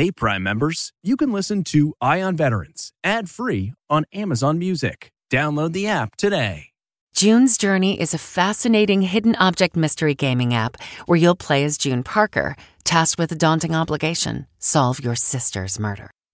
Hey, Prime members, you can listen to Eye on Veterans ad free on Amazon Music. Download the app today. June's Journey is a fascinating hidden object mystery gaming app where you'll play as June Parker, tasked with a daunting obligation solve your sister's murder.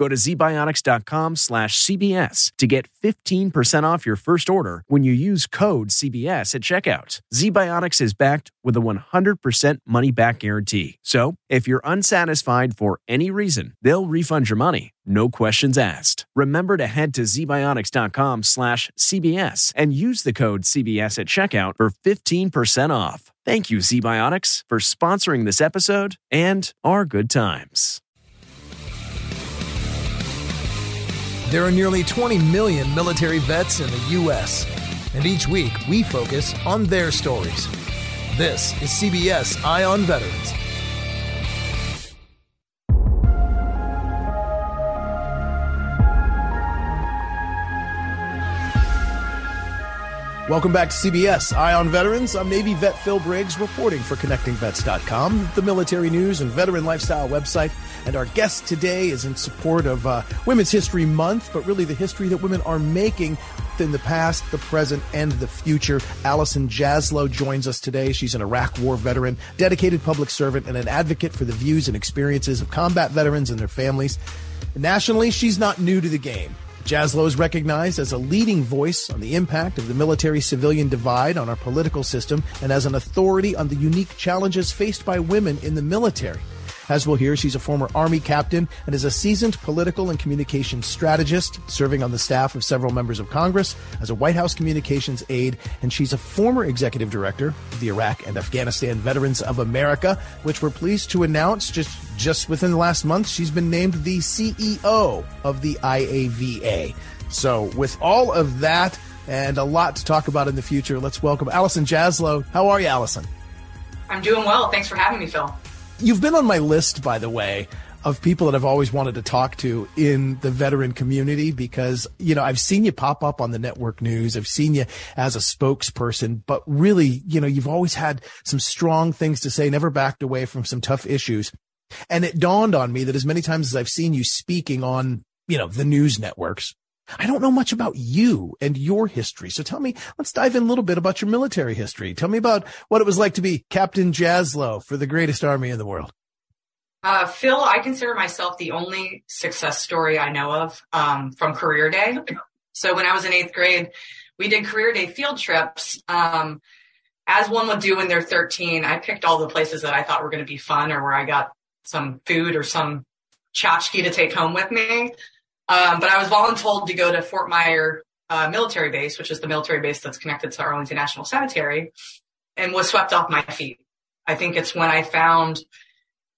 Go to zbiotics.com slash CBS to get 15% off your first order when you use code CBS at checkout. ZBiotics is backed with a 100% money back guarantee. So if you're unsatisfied for any reason, they'll refund your money. No questions asked. Remember to head to zbiotics.com slash CBS and use the code CBS at checkout for 15% off. Thank you, ZBiotics, for sponsoring this episode and our good times. There are nearly 20 million military vets in the U.S., and each week we focus on their stories. This is CBS Eye on Veterans. Welcome back to CBS Eye on Veterans. I'm Navy vet Phil Briggs reporting for ConnectingVets.com, the military news and veteran lifestyle website. And our guest today is in support of uh, Women's History Month, but really the history that women are making in the past, the present, and the future. Allison Jaslow joins us today. She's an Iraq War veteran, dedicated public servant, and an advocate for the views and experiences of combat veterans and their families. Nationally, she's not new to the game. Jaslow is recognized as a leading voice on the impact of the military civilian divide on our political system and as an authority on the unique challenges faced by women in the military. As we'll hear, she's a former Army captain and is a seasoned political and communications strategist, serving on the staff of several members of Congress as a White House communications aide, and she's a former executive director of the Iraq and Afghanistan Veterans of America, which we're pleased to announce just just within the last month, she's been named the CEO of the IAVA. So, with all of that and a lot to talk about in the future, let's welcome Allison Jaslow. How are you, Allison? I'm doing well. Thanks for having me, Phil. You've been on my list, by the way, of people that I've always wanted to talk to in the veteran community because, you know, I've seen you pop up on the network news. I've seen you as a spokesperson, but really, you know, you've always had some strong things to say, never backed away from some tough issues. And it dawned on me that as many times as I've seen you speaking on, you know, the news networks, I don't know much about you and your history. So tell me, let's dive in a little bit about your military history. Tell me about what it was like to be Captain Jaslow for the greatest army in the world. Uh, Phil, I consider myself the only success story I know of um, from career day. So when I was in eighth grade, we did career day field trips. Um, as one would do when they're 13, I picked all the places that I thought were going to be fun or where I got some food or some tchotchke to take home with me. Um, but I was voluntold to go to Fort Myer uh, military base, which is the military base that's connected to Arlington National Cemetery, and was swept off my feet. I think it's when I found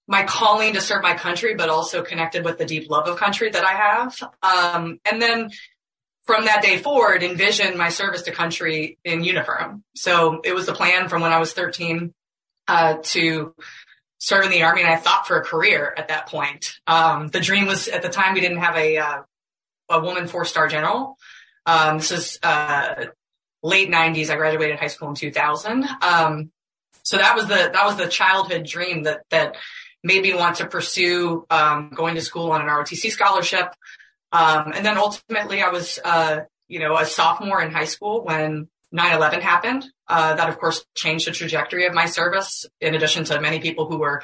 my calling to serve my country, but also connected with the deep love of country that I have. Um, and then from that day forward, envisioned my service to country in uniform. So it was the plan from when I was 13 uh, to serve in the army and I thought for a career at that point. Um, the dream was at the time we didn't have a, uh, a woman four star general. Um, this is, uh, late nineties. I graduated high school in 2000. Um, so that was the, that was the childhood dream that, that made me want to pursue, um, going to school on an ROTC scholarship. Um, and then ultimately I was, uh, you know, a sophomore in high school when 9-11 happened. Uh, that of course changed the trajectory of my service in addition to many people who were,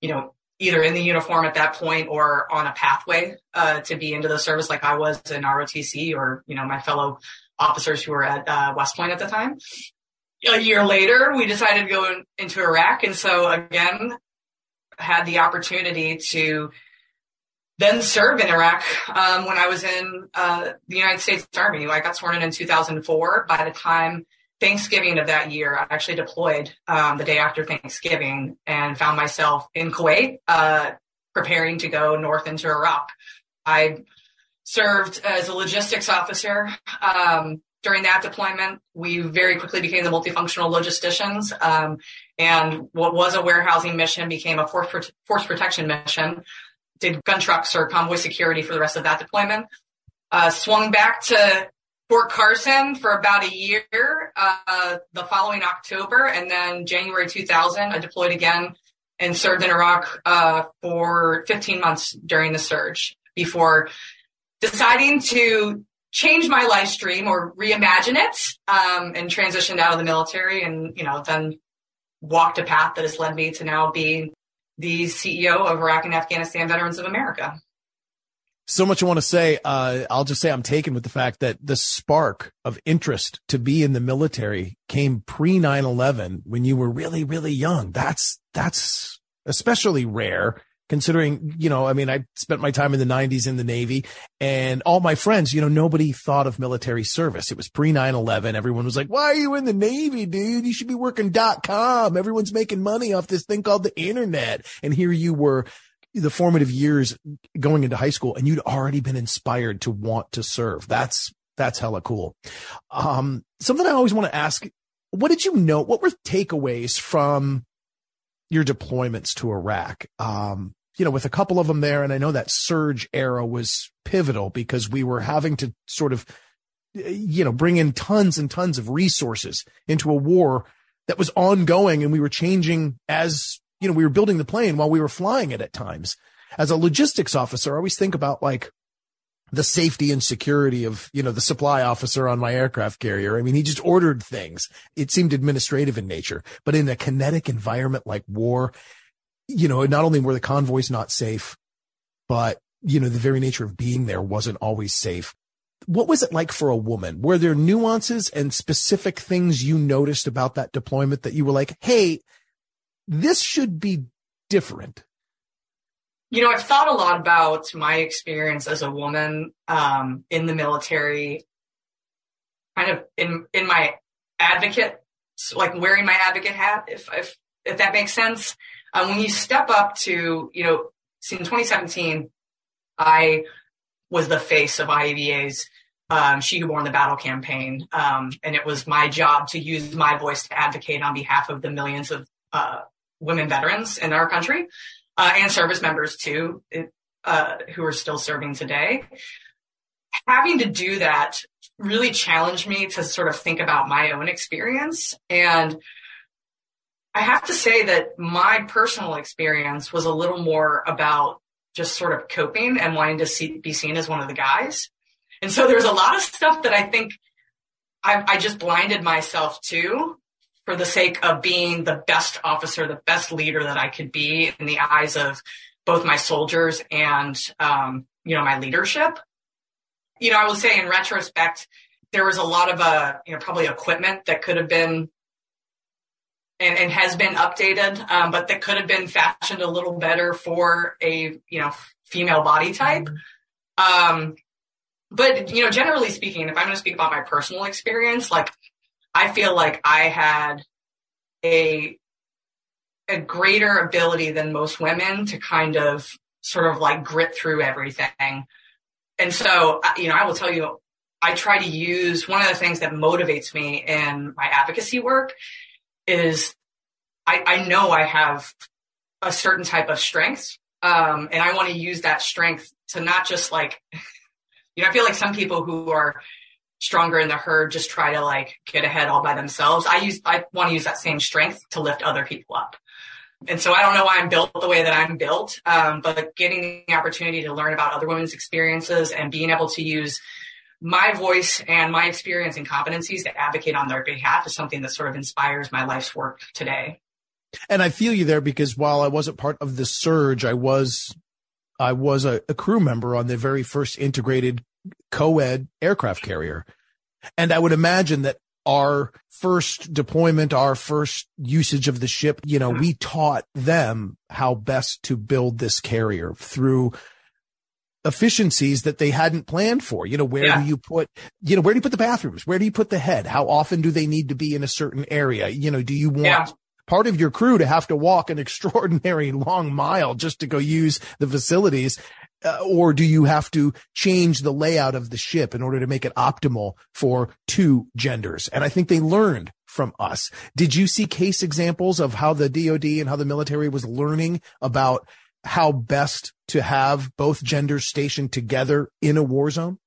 you know, either in the uniform at that point or on a pathway, uh, to be into the service like I was in ROTC or, you know, my fellow officers who were at, uh, West Point at the time. A year later, we decided to go in, into Iraq. And so again, had the opportunity to then serve in Iraq um, when I was in uh, the United States Army. I got sworn in in 2004. By the time Thanksgiving of that year, I actually deployed um, the day after Thanksgiving and found myself in Kuwait, uh, preparing to go north into Iraq. I served as a logistics officer. Um, during that deployment, we very quickly became the multifunctional logisticians. Um, and what was a warehousing mission became a force, force protection mission did gun trucks or convoy security for the rest of that deployment. Uh, swung back to Fort Carson for about a year uh, the following October, and then January 2000, I deployed again and served in Iraq uh, for 15 months during the surge before deciding to change my life stream or reimagine it um, and transitioned out of the military and you know then walked a path that has led me to now being the CEO of Iraq and Afghanistan Veterans of America. So much I want to say. Uh, I'll just say I'm taken with the fact that the spark of interest to be in the military came pre 9/11 when you were really, really young. That's that's especially rare considering, you know, I mean, I spent my time in the nineties in the Navy and all my friends, you know, nobody thought of military service. It was pre 9-11. Everyone was like, why are you in the Navy, dude? You should be working dot com. Everyone's making money off this thing called the internet. And here you were the formative years going into high school and you'd already been inspired to want to serve. That's, that's hella cool. Um, something I always want to ask, what did you know? What were takeaways from your deployments to Iraq. Um, you know, with a couple of them there, and I know that surge era was pivotal because we were having to sort of, you know, bring in tons and tons of resources into a war that was ongoing and we were changing as, you know, we were building the plane while we were flying it at times. As a logistics officer, I always think about like, the safety and security of, you know, the supply officer on my aircraft carrier. I mean, he just ordered things. It seemed administrative in nature, but in a kinetic environment like war, you know, not only were the convoys not safe, but, you know, the very nature of being there wasn't always safe. What was it like for a woman? Were there nuances and specific things you noticed about that deployment that you were like, Hey, this should be different? You know, I've thought a lot about my experience as a woman um, in the military, kind of in in my advocate, like wearing my advocate hat, if if if that makes sense. Um, when you step up to, you know, in 2017, I was the face of IAVA's um, She Who Borne the Battle campaign, um, and it was my job to use my voice to advocate on behalf of the millions of uh, women veterans in our country uh, and service members too, uh, who are still serving today. Having to do that really challenged me to sort of think about my own experience. And I have to say that my personal experience was a little more about just sort of coping and wanting to see, be seen as one of the guys. And so there's a lot of stuff that I think I, I just blinded myself to for the sake of being the best officer, the best leader that I could be in the eyes of both my soldiers and, um, you know, my leadership. You know, I will say in retrospect, there was a lot of, uh, you know, probably equipment that could have been and, and has been updated, um, but that could have been fashioned a little better for a, you know, female body type. Um, but, you know, generally speaking, if I'm going to speak about my personal experience, like I feel like I had a a greater ability than most women to kind of sort of like grit through everything. And so, you know, I will tell you, I try to use one of the things that motivates me in my advocacy work is I, I know I have a certain type of strength. Um, and I want to use that strength to not just like, you know, I feel like some people who are stronger in the herd just try to like get ahead all by themselves. I use, I want to use that same strength to lift other people up. and so I don't know why I'm built the way that I'm built, um, but getting the opportunity to learn about other women's experiences and being able to use my voice and my experience and competencies to advocate on their behalf is something that sort of inspires my life's work today. And I feel you there because while I wasn't part of the surge, I was, I was a, a crew member on the very first integrated co-ed aircraft carrier. And I would imagine that our first deployment, our first usage of the ship, you know, we taught them how best to build this carrier through efficiencies that they hadn't planned for. You know, where yeah. do you put, you know, where do you put the bathrooms? Where do you put the head? How often do they need to be in a certain area? You know, do you want yeah. part of your crew to have to walk an extraordinary long mile just to go use the facilities? Uh, or do you have to change the layout of the ship in order to make it optimal for two genders? And I think they learned from us. Did you see case examples of how the DoD and how the military was learning about how best to have both genders stationed together in a war zone?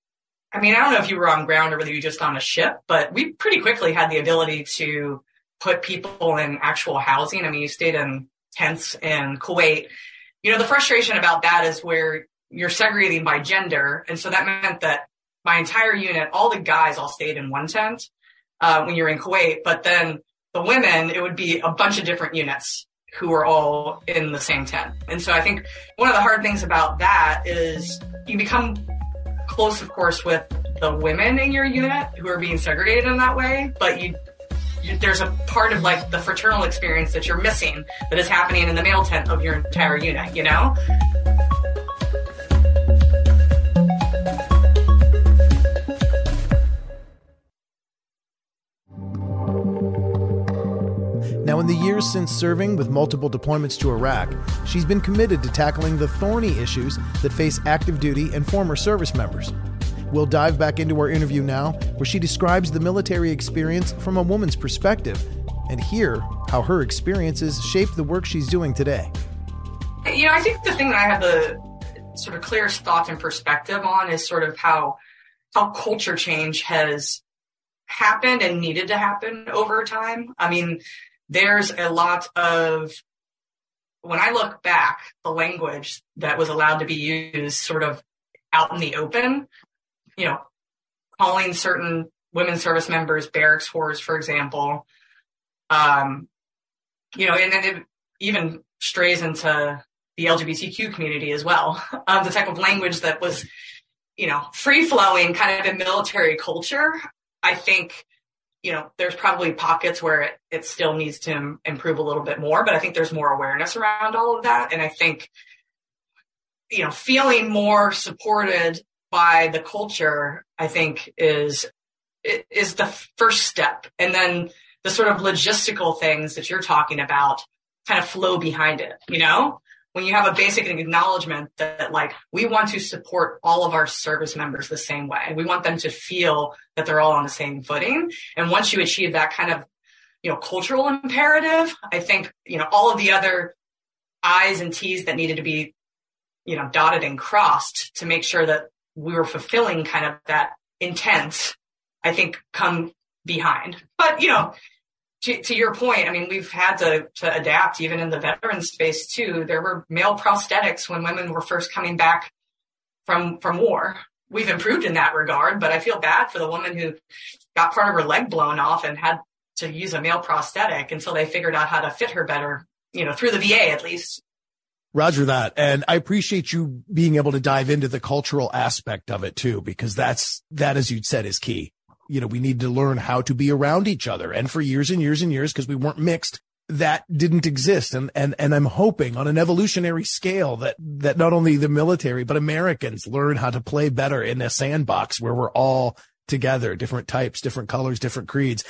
I mean, I don't know if you were on ground or whether you were just on a ship, but we pretty quickly had the ability to put people in actual housing. I mean, you stayed in tents in Kuwait. You know, the frustration about that is where you're segregating by gender. And so that meant that my entire unit, all the guys all stayed in one tent uh, when you're in Kuwait, but then the women, it would be a bunch of different units who were all in the same tent. And so I think one of the hard things about that is you become close, of course, with the women in your unit who are being segregated in that way, but you, you there's a part of like the fraternal experience that you're missing that is happening in the male tent of your entire unit, you know? Years since serving with multiple deployments to Iraq, she's been committed to tackling the thorny issues that face active duty and former service members. We'll dive back into our interview now, where she describes the military experience from a woman's perspective and hear how her experiences shape the work she's doing today. You know, I think the thing that I have the sort of clearest thought and perspective on is sort of how how culture change has happened and needed to happen over time. I mean, there's a lot of when I look back, the language that was allowed to be used sort of out in the open, you know, calling certain women service members barracks whores, for example, um, you know, and then it even strays into the LGBTQ community as well. Um, the type of language that was, you know, free flowing kind of in military culture, I think you know, there's probably pockets where it, it still needs to improve a little bit more, but I think there's more awareness around all of that. And I think, you know, feeling more supported by the culture, I think is, is the first step. And then the sort of logistical things that you're talking about kind of flow behind it, you know? When you have a basic acknowledgement that like we want to support all of our service members the same way. We want them to feel that they're all on the same footing. And once you achieve that kind of, you know, cultural imperative, I think, you know, all of the other I's and T's that needed to be, you know, dotted and crossed to make sure that we were fulfilling kind of that intent, I think come behind. But, you know, to, to your point, I mean, we've had to, to adapt even in the veteran space too. There were male prosthetics when women were first coming back from, from war. We've improved in that regard, but I feel bad for the woman who got part of her leg blown off and had to use a male prosthetic until they figured out how to fit her better, you know, through the VA at least. Roger that. And I appreciate you being able to dive into the cultural aspect of it too, because that's, that, as you'd said, is key you know, we need to learn how to be around each other. And for years and years and years, because we weren't mixed, that didn't exist. And, and, and I'm hoping on an evolutionary scale that, that not only the military, but Americans learn how to play better in a sandbox where we're all together, different types, different colors, different creeds.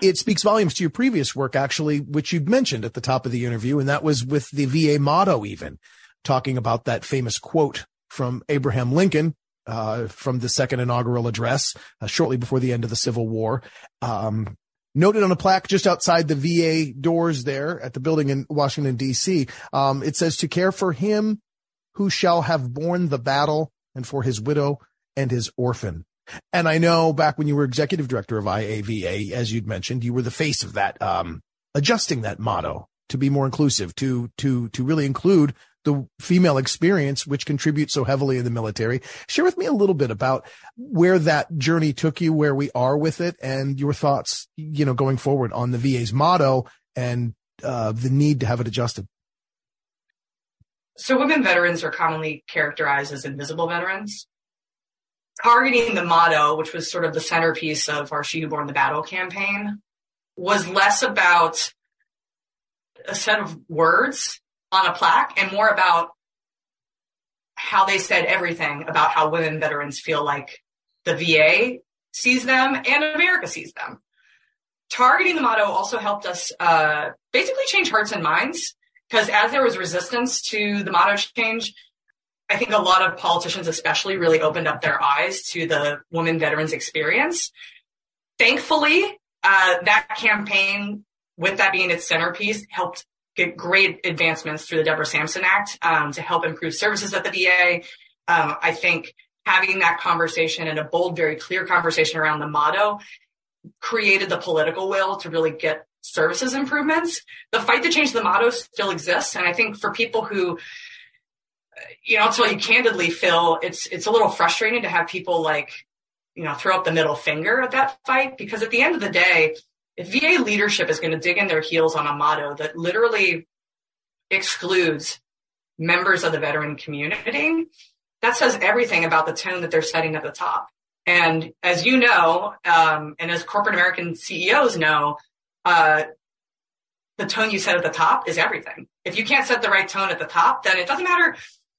It speaks volumes to your previous work, actually, which you'd mentioned at the top of the interview. And that was with the VA motto, even talking about that famous quote from Abraham Lincoln, uh, from the second inaugural address uh, shortly before the end of the Civil War. Um, noted on a plaque just outside the VA doors there at the building in Washington, D.C. Um, it says to care for him who shall have borne the battle and for his widow and his orphan. And I know back when you were executive director of IAVA, as you'd mentioned, you were the face of that, um, adjusting that motto to be more inclusive, to to to really include the female experience, which contributes so heavily in the military. Share with me a little bit about where that journey took you, where we are with it, and your thoughts, you know, going forward on the VA's motto and uh, the need to have it adjusted. So, women veterans are commonly characterized as invisible veterans. Targeting the motto, which was sort of the centerpiece of our She Who Borne the Battle campaign, was less about a set of words on a plaque and more about how they said everything about how women veterans feel like the VA sees them and America sees them. Targeting the motto also helped us uh, basically change hearts and minds because as there was resistance to the motto change, I think a lot of politicians, especially, really opened up their eyes to the women veterans experience. Thankfully, uh, that campaign, with that being its centerpiece, helped great advancements through the Deborah Sampson Act um, to help improve services at the VA. Um, I think having that conversation and a bold, very clear conversation around the motto created the political will to really get services improvements. The fight to change the motto still exists. And I think for people who, you know, I'll tell you candidly, Phil, it's, it's a little frustrating to have people like, you know, throw up the middle finger at that fight because at the end of the day, VA leadership is going to dig in their heels on a motto that literally excludes members of the veteran community, that says everything about the tone that they're setting at the top. And as you know, um, and as corporate American CEOs know, uh, the tone you set at the top is everything. If you can't set the right tone at the top, then it doesn't matter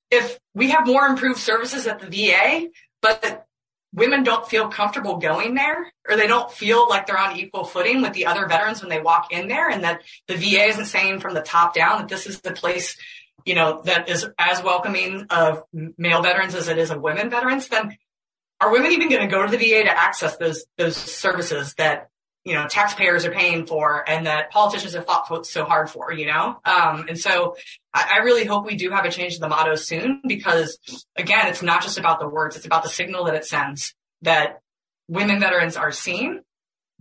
if we have more improved services at the VA, but women don't feel comfortable going there or they don't feel like they're on equal footing with the other veterans when they walk in there and that the VA isn't saying from the top down that this is the place, you know, that is as welcoming of male veterans as it is of women veterans, then are women even going to go to the VA to access those, those services that you know, taxpayers are paying for and that politicians have fought so hard for, you know? Um, and so I, I, really hope we do have a change in the motto soon because again, it's not just about the words. It's about the signal that it sends that women veterans are seen.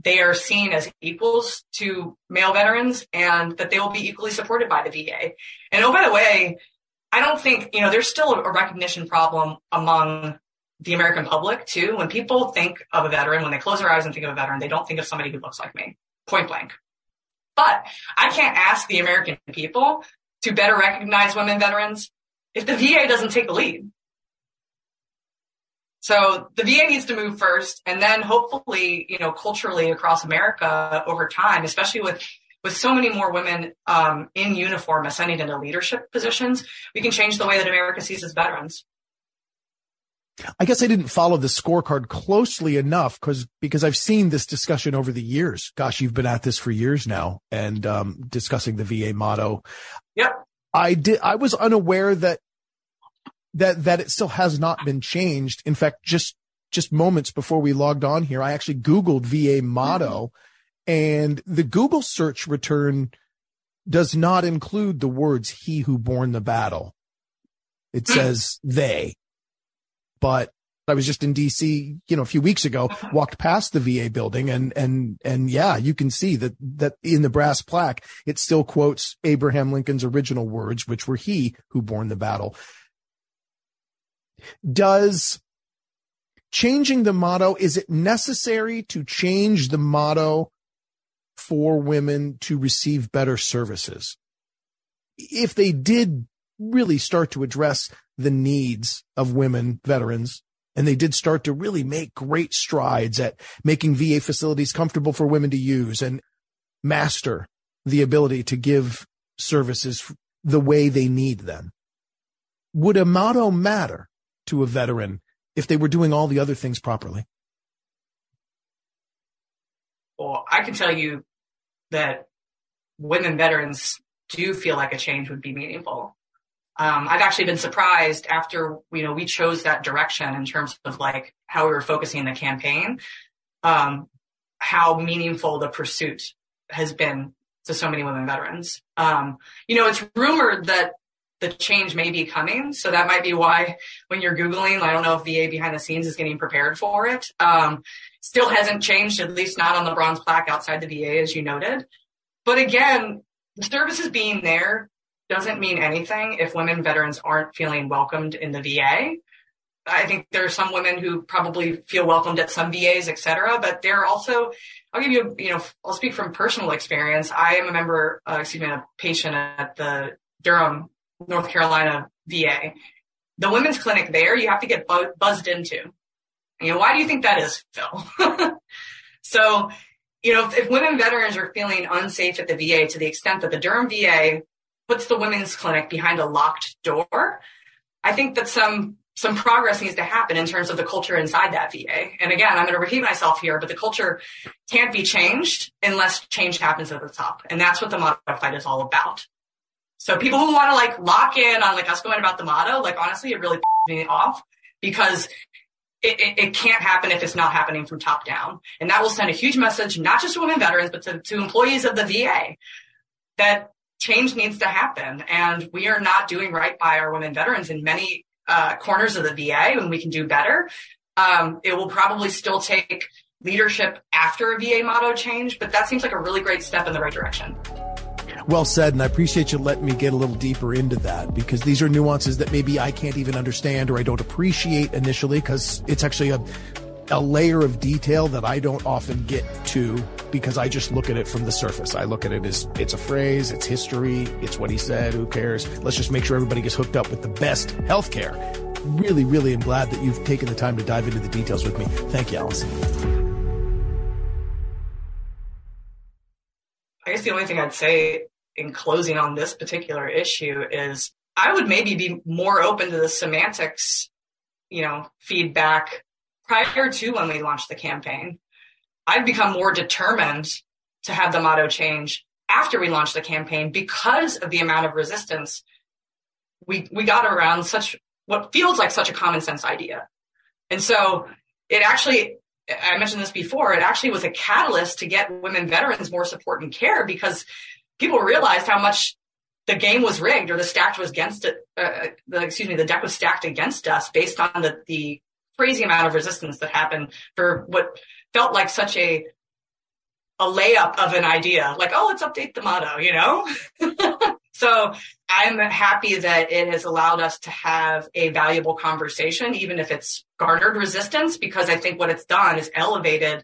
They are seen as equals to male veterans and that they will be equally supported by the VA. And oh, by the way, I don't think, you know, there's still a recognition problem among the American public too. When people think of a veteran, when they close their eyes and think of a veteran, they don't think of somebody who looks like me, point blank. But I can't ask the American people to better recognize women veterans if the VA doesn't take the lead. So the VA needs to move first and then hopefully, you know, culturally across America over time, especially with with so many more women um, in uniform ascending into leadership positions, we can change the way that America sees its veterans. I guess I didn't follow the scorecard closely enough because because I've seen this discussion over the years. Gosh, you've been at this for years now and um, discussing the VA motto. Yep. I did. I was unaware that that that it still has not been changed. In fact, just just moments before we logged on here, I actually Googled VA motto, mm-hmm. and the Google search return does not include the words "He who borne the battle." It says "they." But I was just in DC, you know, a few weeks ago, uh-huh. walked past the VA building and, and, and yeah, you can see that, that in the brass plaque, it still quotes Abraham Lincoln's original words, which were he who borne the battle. Does changing the motto, is it necessary to change the motto for women to receive better services? If they did really start to address the needs of women veterans. And they did start to really make great strides at making VA facilities comfortable for women to use and master the ability to give services the way they need them. Would a motto matter to a veteran if they were doing all the other things properly? Well, I can tell you that women veterans do feel like a change would be meaningful um, I've actually been surprised after, you know, we chose that direction in terms of like how we were focusing the campaign, um, how meaningful the pursuit has been to so many women veterans. Um, you know, it's rumored that the change may be coming. So that might be why when you're Googling, I don't know if VA behind the scenes is getting prepared for it. Um, still hasn't changed, at least not on the bronze plaque outside the VA, as you noted. But again, the services being there doesn't mean anything if women veterans aren't feeling welcomed in the VA. I think there are some women who probably feel welcomed at some VAs, et cetera, but there are also, I'll give you, you know, I'll speak from personal experience. I am a member, uh, excuse me, a patient at the Durham, North Carolina VA. The women's clinic there, you have to get bu- buzzed into. You know, why do you think that is, Phil? so, you know, if, if women veterans are feeling unsafe at the VA to the extent that the Durham VA puts the women's clinic behind a locked door, I think that some some progress needs to happen in terms of the culture inside that VA. And again, I'm going to repeat myself here, but the culture can't be changed unless change happens at the top. And that's what the motto fight is all about. So people who want to like lock in on like us going about the motto, like honestly, it really me off because it, it, it, can't happen if it's not happening from top down. And that will send a huge message, not just to women veterans, but to, to employees of the VA that change needs to happen. And we are not doing right by our women veterans in many uh, corners of the VA and we can do better. Um, it will probably still take leadership after a VA motto change, but that seems like a really great step in the right direction. Well said, and I appreciate you letting me get a little deeper into that because these are nuances that maybe I can't even understand or I don't appreciate initially because it's actually a a layer of detail that I don't often get to because I just look at it from the surface. I look at it as it's a phrase, it's history, it's what he said, who cares? Let's just make sure everybody gets hooked up with the best healthcare. Really, really am glad that you've taken the time to dive into the details with me. Thank you, Allison. I guess the only thing I'd say in closing on this particular issue is I would maybe be more open to the semantics, you know, feedback prior to when we launched the campaign. I've become more determined to have the motto change after we launched the campaign because of the amount of resistance we we got around such what feels like such a common sense idea. And so it actually I mentioned this before, it actually was a catalyst to get women veterans more support and care because people realized how much the game was rigged or the stack was against it. Uh, the, excuse me, the deck was stacked against us based on the, the crazy amount of resistance that happened for what felt like such a a layup of an idea. Like oh let's update the motto you know? So i'm happy that it has allowed us to have a valuable conversation even if it's garnered resistance because i think what it's done is elevated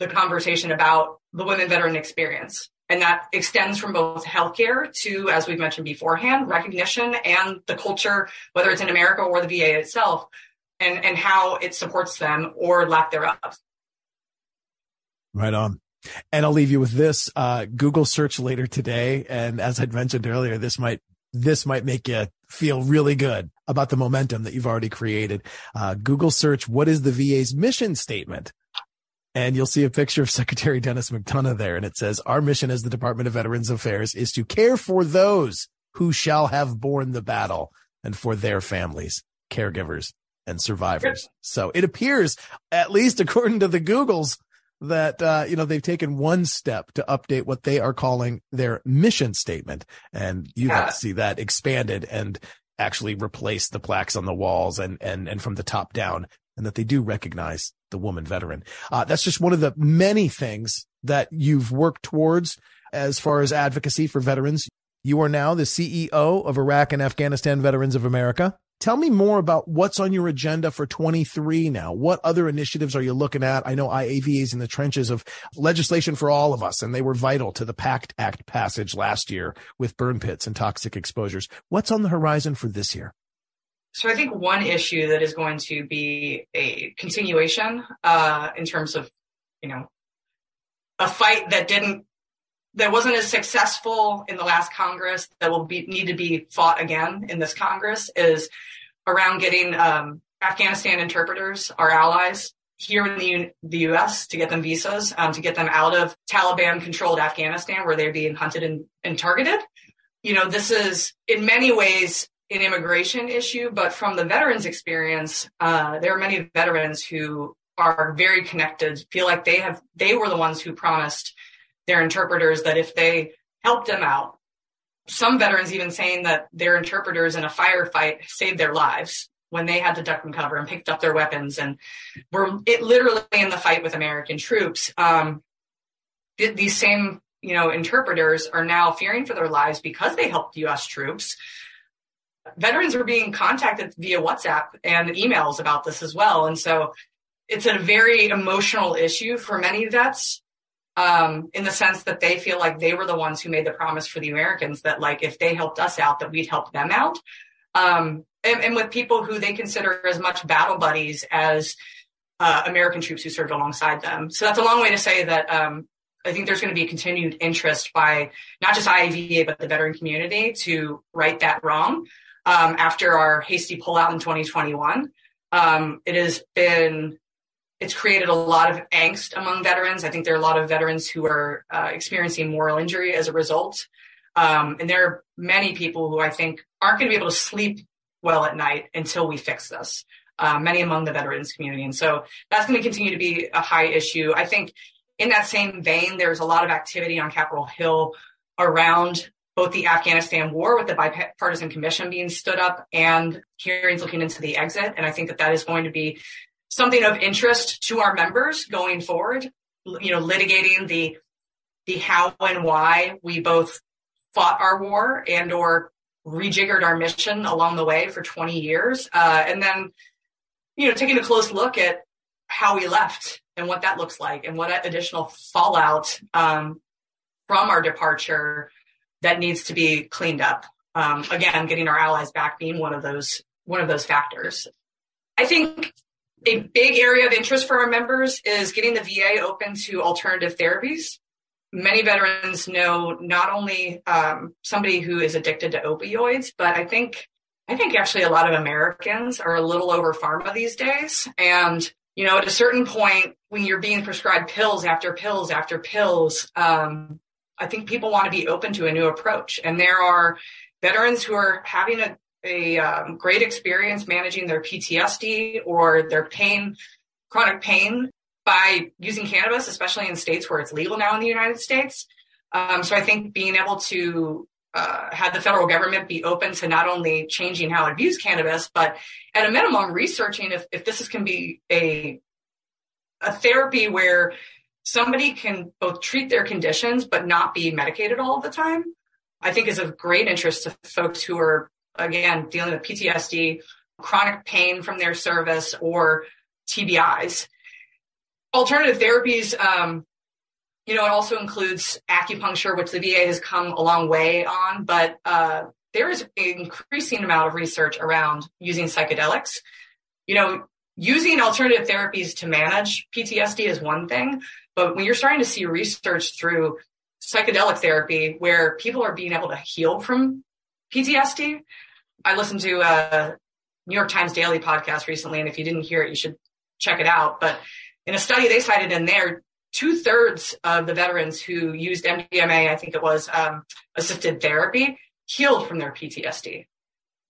the conversation about the women veteran experience. And that extends from both healthcare to, as we've mentioned beforehand, recognition and the culture, whether it's in America or the VA itself, and, and how it supports them or lack thereof. Right on. And I'll leave you with this, uh, Google search later today. And as I'd mentioned earlier, this might, this might make you feel really good about the momentum that you've already created. Uh, Google search, what is the VA's mission statement? And you'll see a picture of Secretary Dennis McDonough there. And it says, our mission as the Department of Veterans Affairs is to care for those who shall have borne the battle and for their families, caregivers, and survivors. So it appears, at least according to the Googles, that uh, you know they've taken one step to update what they are calling their mission statement, and you yeah. to see that expanded and actually replace the plaques on the walls and and and from the top down, and that they do recognize the woman veteran. Uh, that's just one of the many things that you've worked towards as far as advocacy for veterans. You are now the CEO of Iraq and Afghanistan Veterans of America. Tell me more about what's on your agenda for 23 now. What other initiatives are you looking at? I know IAVA is in the trenches of legislation for all of us, and they were vital to the PACT Act passage last year with burn pits and toxic exposures. What's on the horizon for this year? So I think one issue that is going to be a continuation uh, in terms of, you know, a fight that didn't that wasn't as successful in the last Congress that will be, need to be fought again in this Congress is around getting um, Afghanistan interpreters, our allies, here in the, U- the U.S. to get them visas, um, to get them out of Taliban-controlled Afghanistan where they're being hunted and, and targeted. You know, this is in many ways an immigration issue, but from the veterans experience, uh, there are many veterans who are very connected, feel like they have they were the ones who promised their interpreters that if they helped them out, some veterans even saying that their interpreters in a firefight saved their lives when they had to duck and cover and picked up their weapons and were it literally in the fight with American troops. Um, th- these same you know, interpreters are now fearing for their lives because they helped U.S. troops. Veterans are being contacted via WhatsApp and emails about this as well. And so it's a very emotional issue for many vets um, in the sense that they feel like they were the ones who made the promise for the Americans that, like, if they helped us out, that we'd help them out. Um, and, and, with people who they consider as much battle buddies as uh, American troops who served alongside them. So that's a long way to say that um, I think there's going to be continued interest by not just IAVA, but the veteran community to right that wrong um, after our hasty pullout in 2021. Um, it has been it's created a lot of angst among veterans. I think there are a lot of veterans who are uh, experiencing moral injury as a result. Um, and there are many people who I think aren't going to be able to sleep well at night until we fix this. Uh, many among the veterans community. And so that's going to continue to be a high issue. I think in that same vein, there's a lot of activity on Capitol Hill around both the Afghanistan war with the bipartisan commission being stood up and hearings looking into the exit. And I think that that is going to be something of interest to our members going forward, you know, litigating the, the how and why we both fought our war and or rejiggered our mission along the way for 20 years. Uh, and then, you know, taking a close look at how we left and what that looks like and what additional fallout um, from our departure that needs to be cleaned up. Um, again, getting our allies back being one of those one of those factors. I think a big area of interest for our members is getting the VA open to alternative therapies. Many veterans know not only um, somebody who is addicted to opioids, but I think I think actually a lot of Americans are a little over pharma these days. And you know, at a certain point, when you're being prescribed pills after pills after pills, um, I think people want to be open to a new approach. And there are veterans who are having a a um, great experience managing their PTSD or their pain, chronic pain by using cannabis, especially in states where it's legal now in the United States. Um, so I think being able to uh, have the federal government be open to not only changing how it views cannabis, but at a minimum researching if, if this is, can be a a therapy where somebody can both treat their conditions but not be medicated all the time. I think is of great interest to folks who are again, dealing with PTSD, chronic pain from their service, or TBIs. Alternative therapies, um, you know, it also includes acupuncture, which the VA has come a long way on, but uh, there is an increasing amount of research around using psychedelics. You know, using alternative therapies to manage PTSD is one thing, but when you're starting to see research through psychedelic therapy where people are being able to heal from PTSD. I listened to a New York Times Daily podcast recently, and if you didn't hear it, you should check it out. But in a study they cited in there, two thirds of the veterans who used MDMA, I think it was um, assisted therapy, healed from their PTSD.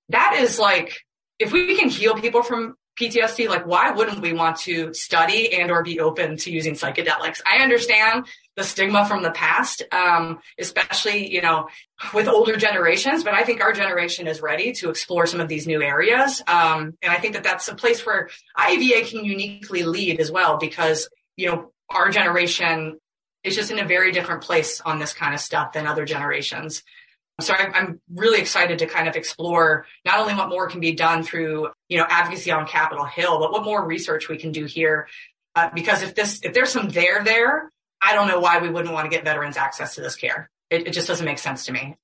That is like, if we can heal people from PTSD, like why wouldn't we want to study and or be open to using psychedelics? I understand the stigma from the past, um, especially, you know, with older generations, but I think our generation is ready to explore some of these new areas. Um, and I think that that's a place where IAVA can uniquely lead as well, because, you know, our generation is just in a very different place on this kind of stuff than other generations. So I'm really excited to kind of explore not only what more can be done through, you know, advocacy on Capitol Hill, but what more research we can do here. Uh, because if this, if there's some there there, I don't know why we wouldn't want to get veterans access to this care. It, it just doesn't make sense to me.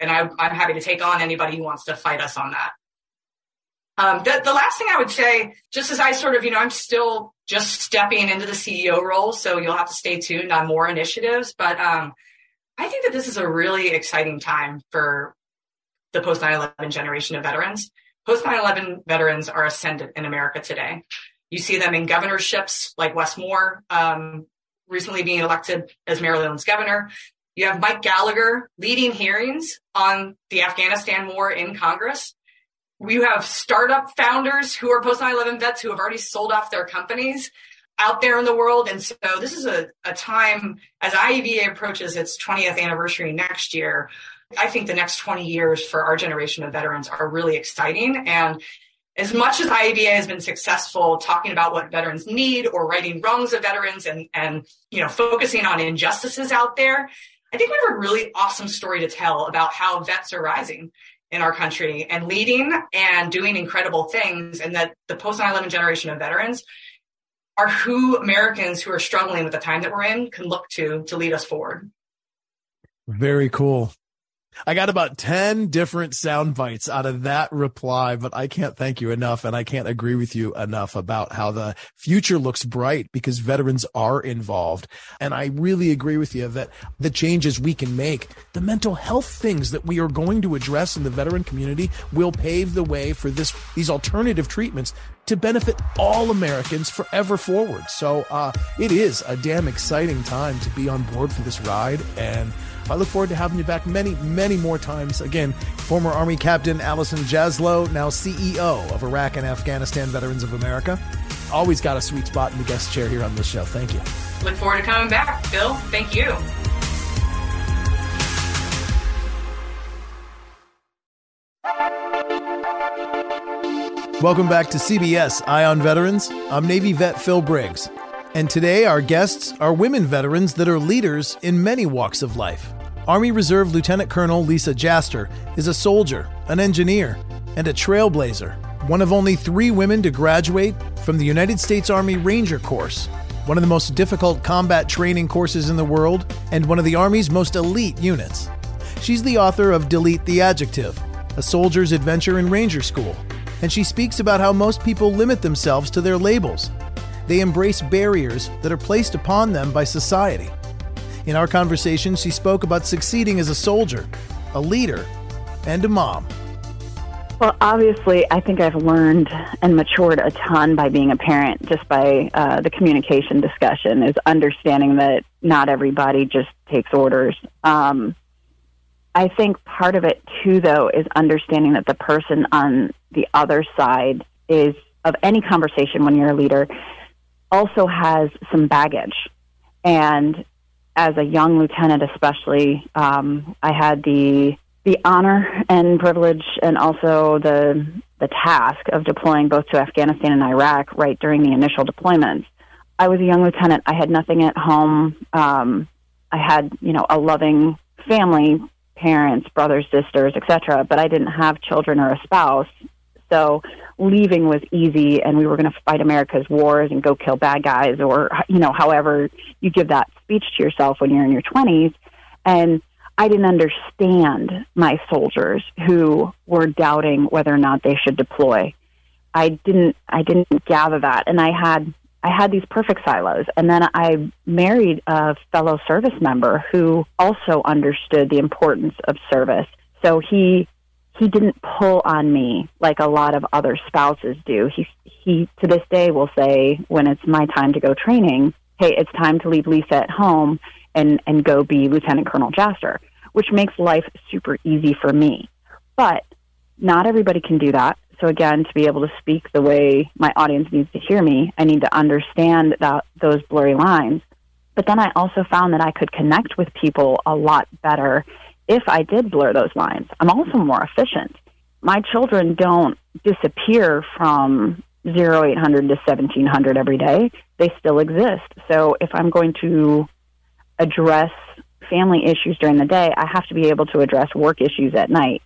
And I, am happy to take on anybody who wants to fight us on that. Um, the, the last thing I would say, just as I sort of, you know, I'm still just stepping into the CEO role, so you'll have to stay tuned on more initiatives. But um, I think that this is a really exciting time for the post 9 11 generation of veterans. Post 9 11 veterans are ascendant in America today. You see them in governorships like Wes Moore, um, recently being elected as Maryland's governor. You have Mike Gallagher leading hearings on the Afghanistan war in Congress. You have startup founders who are post 9 11 vets who have already sold off their companies out there in the world. And so this is a, a time as IAVA approaches its 20th anniversary next year. I think the next 20 years for our generation of veterans are really exciting. And as much as IAVA has been successful talking about what veterans need or righting wrongs of veterans and, and, you know, focusing on injustices out there, I think we have a really awesome story to tell about how vets are rising in our country and leading and doing incredible things and that the post 9-11 generation of veterans are who Americans who are struggling with the time that we're in can look to to lead us forward. Very cool. I got about 10 different sound bites out of that reply, but I can't thank you enough. And I can't agree with you enough about how the future looks bright because veterans are involved. And I really agree with you that the changes we can make, the mental health things that we are going to address in the veteran community will pave the way for this, these alternative treatments to benefit all Americans forever forward. So, uh, it is a damn exciting time to be on board for this ride. And I look forward to having you back many, many more times. Again, former Army Captain Allison Jaslow, now CEO of Iraq and Afghanistan Veterans of America. Always got a sweet spot in the guest chair here on this show. Thank you. Look forward to coming back, Phil. Thank you. Welcome back to CBS Eye on Veterans. I'm Navy vet Phil Briggs. And today, our guests are women veterans that are leaders in many walks of life. Army Reserve Lieutenant Colonel Lisa Jaster is a soldier, an engineer, and a trailblazer, one of only three women to graduate from the United States Army Ranger Course, one of the most difficult combat training courses in the world, and one of the Army's most elite units. She's the author of Delete the Adjective, a soldier's adventure in Ranger School, and she speaks about how most people limit themselves to their labels they embrace barriers that are placed upon them by society. In our conversation, she spoke about succeeding as a soldier, a leader, and a mom. Well, obviously, I think I've learned and matured a ton by being a parent, just by uh, the communication discussion, is understanding that not everybody just takes orders. Um, I think part of it, too, though, is understanding that the person on the other side is of any conversation when you're a leader also has some baggage. And as a young lieutenant, especially, um, I had the the honor and privilege, and also the the task of deploying both to Afghanistan and Iraq right during the initial deployments. I was a young lieutenant. I had nothing at home. Um, I had, you know, a loving family, parents, brothers, sisters, etc. But I didn't have children or a spouse. So leaving was easy and we were going to fight America's wars and go kill bad guys or, you know, however you give that speech to yourself when you're in your 20s. And I didn't understand my soldiers who were doubting whether or not they should deploy. I didn't I didn't gather that and I had I had these perfect silos and then I married a fellow service member who also understood the importance of service. So he he didn't pull on me like a lot of other spouses do. He he to this day will say when it's my time to go training, "Hey, it's time to leave Lisa at home and and go be Lieutenant Colonel Jaster," which makes life super easy for me. But not everybody can do that. So again, to be able to speak the way my audience needs to hear me, I need to understand that those blurry lines. But then I also found that I could connect with people a lot better if I did blur those lines, I'm also more efficient. My children don't disappear from 0800 to 1700 every day. They still exist. So if I'm going to address family issues during the day, I have to be able to address work issues at night.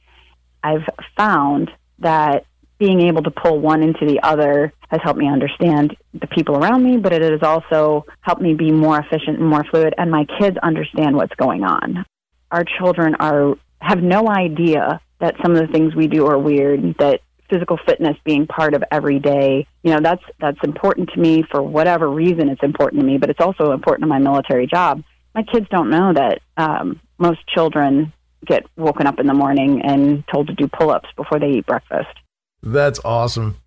I've found that being able to pull one into the other has helped me understand the people around me, but it has also helped me be more efficient and more fluid, and my kids understand what's going on our children are have no idea that some of the things we do are weird, that physical fitness being part of every day, you know, that's that's important to me for whatever reason it's important to me, but it's also important to my military job. My kids don't know that um, most children get woken up in the morning and told to do pull-ups before they eat breakfast. That's awesome.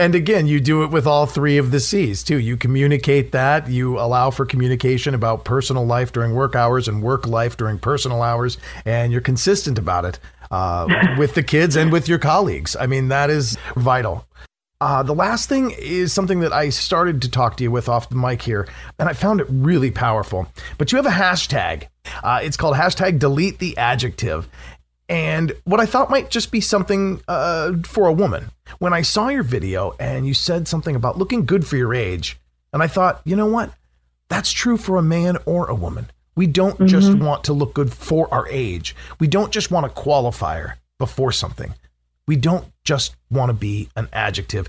And again, you do it with all three of the C's too. You communicate that, you allow for communication about personal life during work hours and work life during personal hours, and you're consistent about it uh, with the kids and with your colleagues. I mean, that is vital. Uh, the last thing is something that I started to talk to you with off the mic here, and I found it really powerful. But you have a hashtag. Uh, it's called hashtag delete the adjective. And what I thought might just be something uh, for a woman. When I saw your video and you said something about looking good for your age, and I thought, you know what? That's true for a man or a woman. We don't mm-hmm. just want to look good for our age. We don't just want a qualifier before something. We don't just want to be an adjective.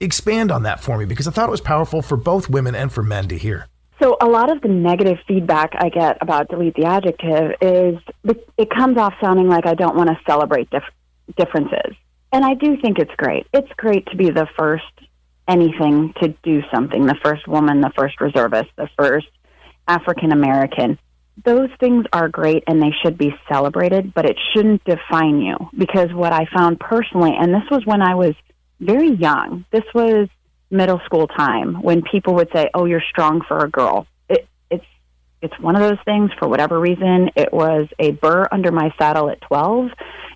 Expand on that for me because I thought it was powerful for both women and for men to hear. So, a lot of the negative feedback I get about delete the adjective is it comes off sounding like I don't want to celebrate dif- differences. And I do think it's great. It's great to be the first anything to do something, the first woman, the first reservist, the first African American. Those things are great and they should be celebrated, but it shouldn't define you. Because what I found personally, and this was when I was very young, this was middle school time when people would say, "Oh, you're strong for a girl." It, it's it's one of those things. For whatever reason, it was a burr under my saddle at 12,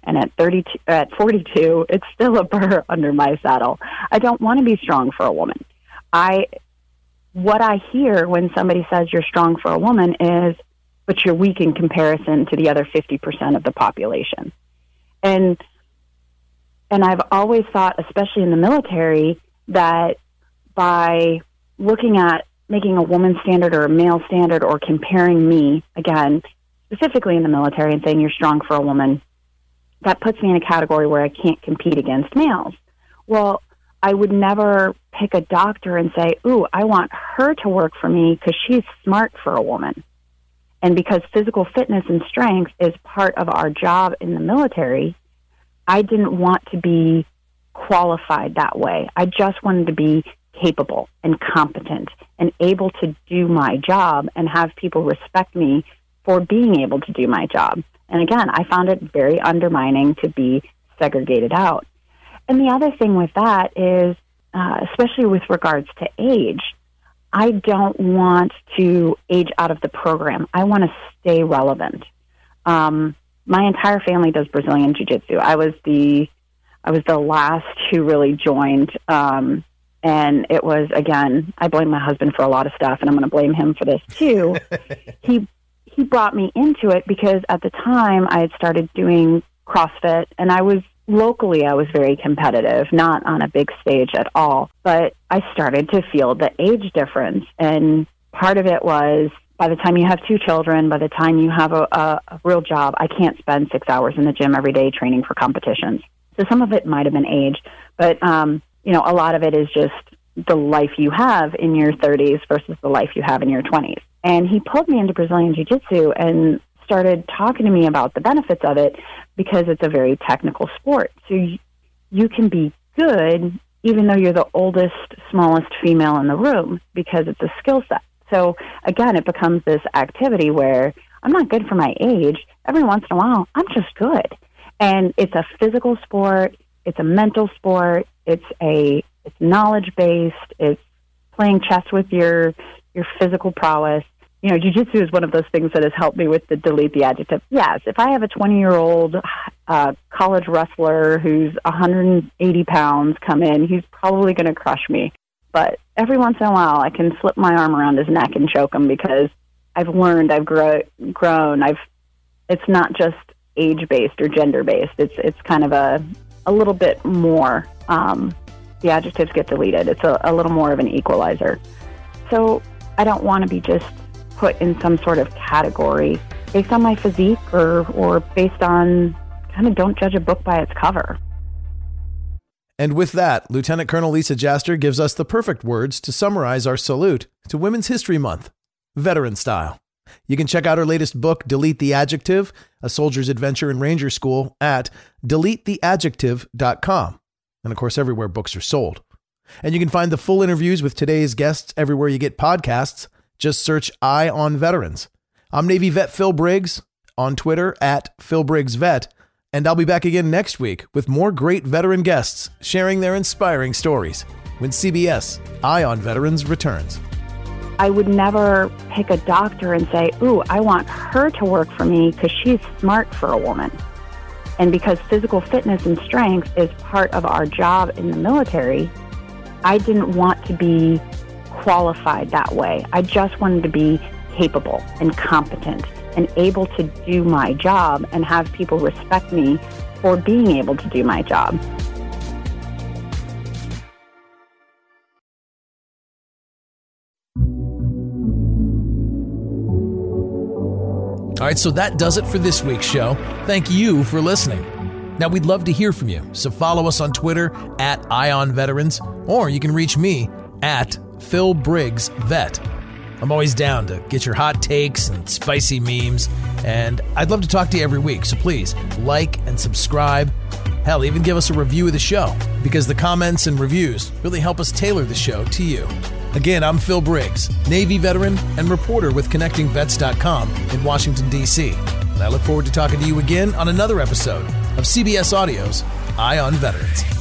and at 32, at 42, it's still a burr under my saddle. I don't want to be strong for a woman. I what I hear when somebody says you're strong for a woman is, but you're weak in comparison to the other 50% of the population. And and I've always thought, especially in the military, that by looking at making a woman standard or a male standard or comparing me, again, specifically in the military and saying you're strong for a woman, that puts me in a category where I can't compete against males. Well, I would never pick a doctor and say, Ooh, I want her to work for me because she's smart for a woman. And because physical fitness and strength is part of our job in the military, I didn't want to be qualified that way. I just wanted to be capable and competent and able to do my job and have people respect me for being able to do my job. And again, I found it very undermining to be segregated out. And the other thing with that is, uh, especially with regards to age, I don't want to age out of the program. I want to stay relevant. Um, my entire family does Brazilian Jiu Jitsu. I was the I was the last who really joined. Um, and it was again, I blame my husband for a lot of stuff, and I'm going to blame him for this too. he he brought me into it because at the time I had started doing CrossFit, and I was locally I was very competitive, not on a big stage at all. But I started to feel the age difference, and part of it was by the time you have two children, by the time you have a, a, a real job, I can't spend six hours in the gym every day training for competitions. So some of it might have been age, but um, you know, a lot of it is just the life you have in your 30s versus the life you have in your 20s. And he pulled me into Brazilian Jiu Jitsu and started talking to me about the benefits of it because it's a very technical sport. So you, you can be good even though you're the oldest, smallest female in the room because it's a skill set. So again, it becomes this activity where I'm not good for my age. Every once in a while, I'm just good. And it's a physical sport, it's a mental sport, it's a it's knowledge based, it's playing chess with your your physical prowess. You know, jujitsu is one of those things that has helped me with the delete the adjective. Yes, if I have a 20 year old uh, college wrestler who's 180 pounds come in, he's probably going to crush me. But every once in a while, I can slip my arm around his neck and choke him because I've learned, I've grow, grown, I've. It's not just age based or gender based. It's it's kind of a a little bit more. Um, the adjectives get deleted. It's a, a little more of an equalizer. So I don't want to be just put in some sort of category based on my physique or or based on kind of don't judge a book by its cover. And with that, Lieutenant Colonel Lisa Jaster gives us the perfect words to summarize our salute to Women's History Month, veteran style. You can check out our latest book, Delete the Adjective A Soldier's Adventure in Ranger School, at deletetheadjective.com. And of course, everywhere books are sold. And you can find the full interviews with today's guests everywhere you get podcasts. Just search Eye on Veterans. I'm Navy vet Phil Briggs on Twitter at Phil Briggs Vet. And I'll be back again next week with more great veteran guests sharing their inspiring stories when CBS Eye on Veterans returns. I would never pick a doctor and say, Ooh, I want her to work for me because she's smart for a woman. And because physical fitness and strength is part of our job in the military, I didn't want to be qualified that way. I just wanted to be capable and competent and able to do my job and have people respect me for being able to do my job. All right, so that does it for this week's show. Thank you for listening. Now, we'd love to hear from you, so follow us on Twitter at Eye on Veterans, or you can reach me at Phil Briggs Vet. I'm always down to get your hot takes and spicy memes, and I'd love to talk to you every week, so please like and subscribe. Hell, even give us a review of the show, because the comments and reviews really help us tailor the show to you. Again, I'm Phil Briggs, Navy veteran and reporter with ConnectingVets.com in Washington, D.C. And I look forward to talking to you again on another episode of CBS Audio's Eye on Veterans.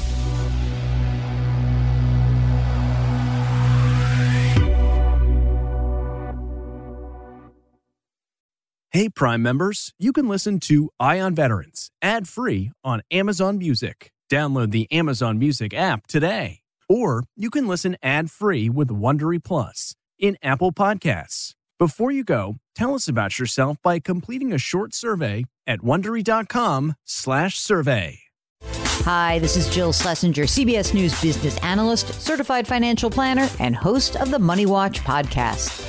Hey, Prime members, you can listen to Eye on Veterans ad free on Amazon Music. Download the Amazon Music app today. Or you can listen ad free with Wondery Plus in Apple Podcasts. Before you go, tell us about yourself by completing a short survey at wondery.com/survey. Hi, this is Jill Schlesinger, CBS News business analyst, certified financial planner, and host of the Money Watch podcast.